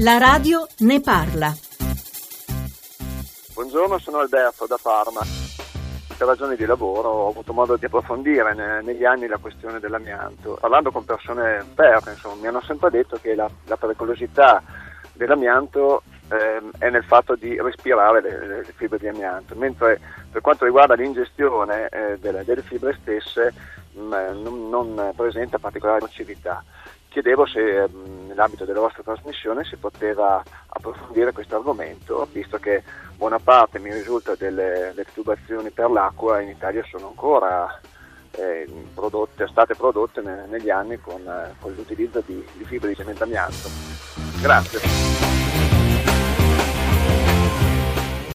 La radio ne parla. Buongiorno, sono Alberto da Parma. Per ragioni di lavoro ho avuto modo di approfondire negli anni la questione dell'amianto. Parlando con persone esperte, insomma, mi hanno sempre detto che la, la pericolosità dell'amianto eh, è nel fatto di respirare le, le, fibre di amianto, mentre per quanto riguarda l'ingestione eh, delle, delle, fibre stesse mm, non, non, presenta particolare nocività. Chiedevo se nell'ambito della vostra trasmissione si poteva approfondire questo argomento, visto che buona parte, mi risulta, delle, delle tubazioni per l'acqua in Italia sono ancora eh, prodotte, state prodotte ne, negli anni con, eh, con l'utilizzo di, di fibre di cemento amianto. Grazie.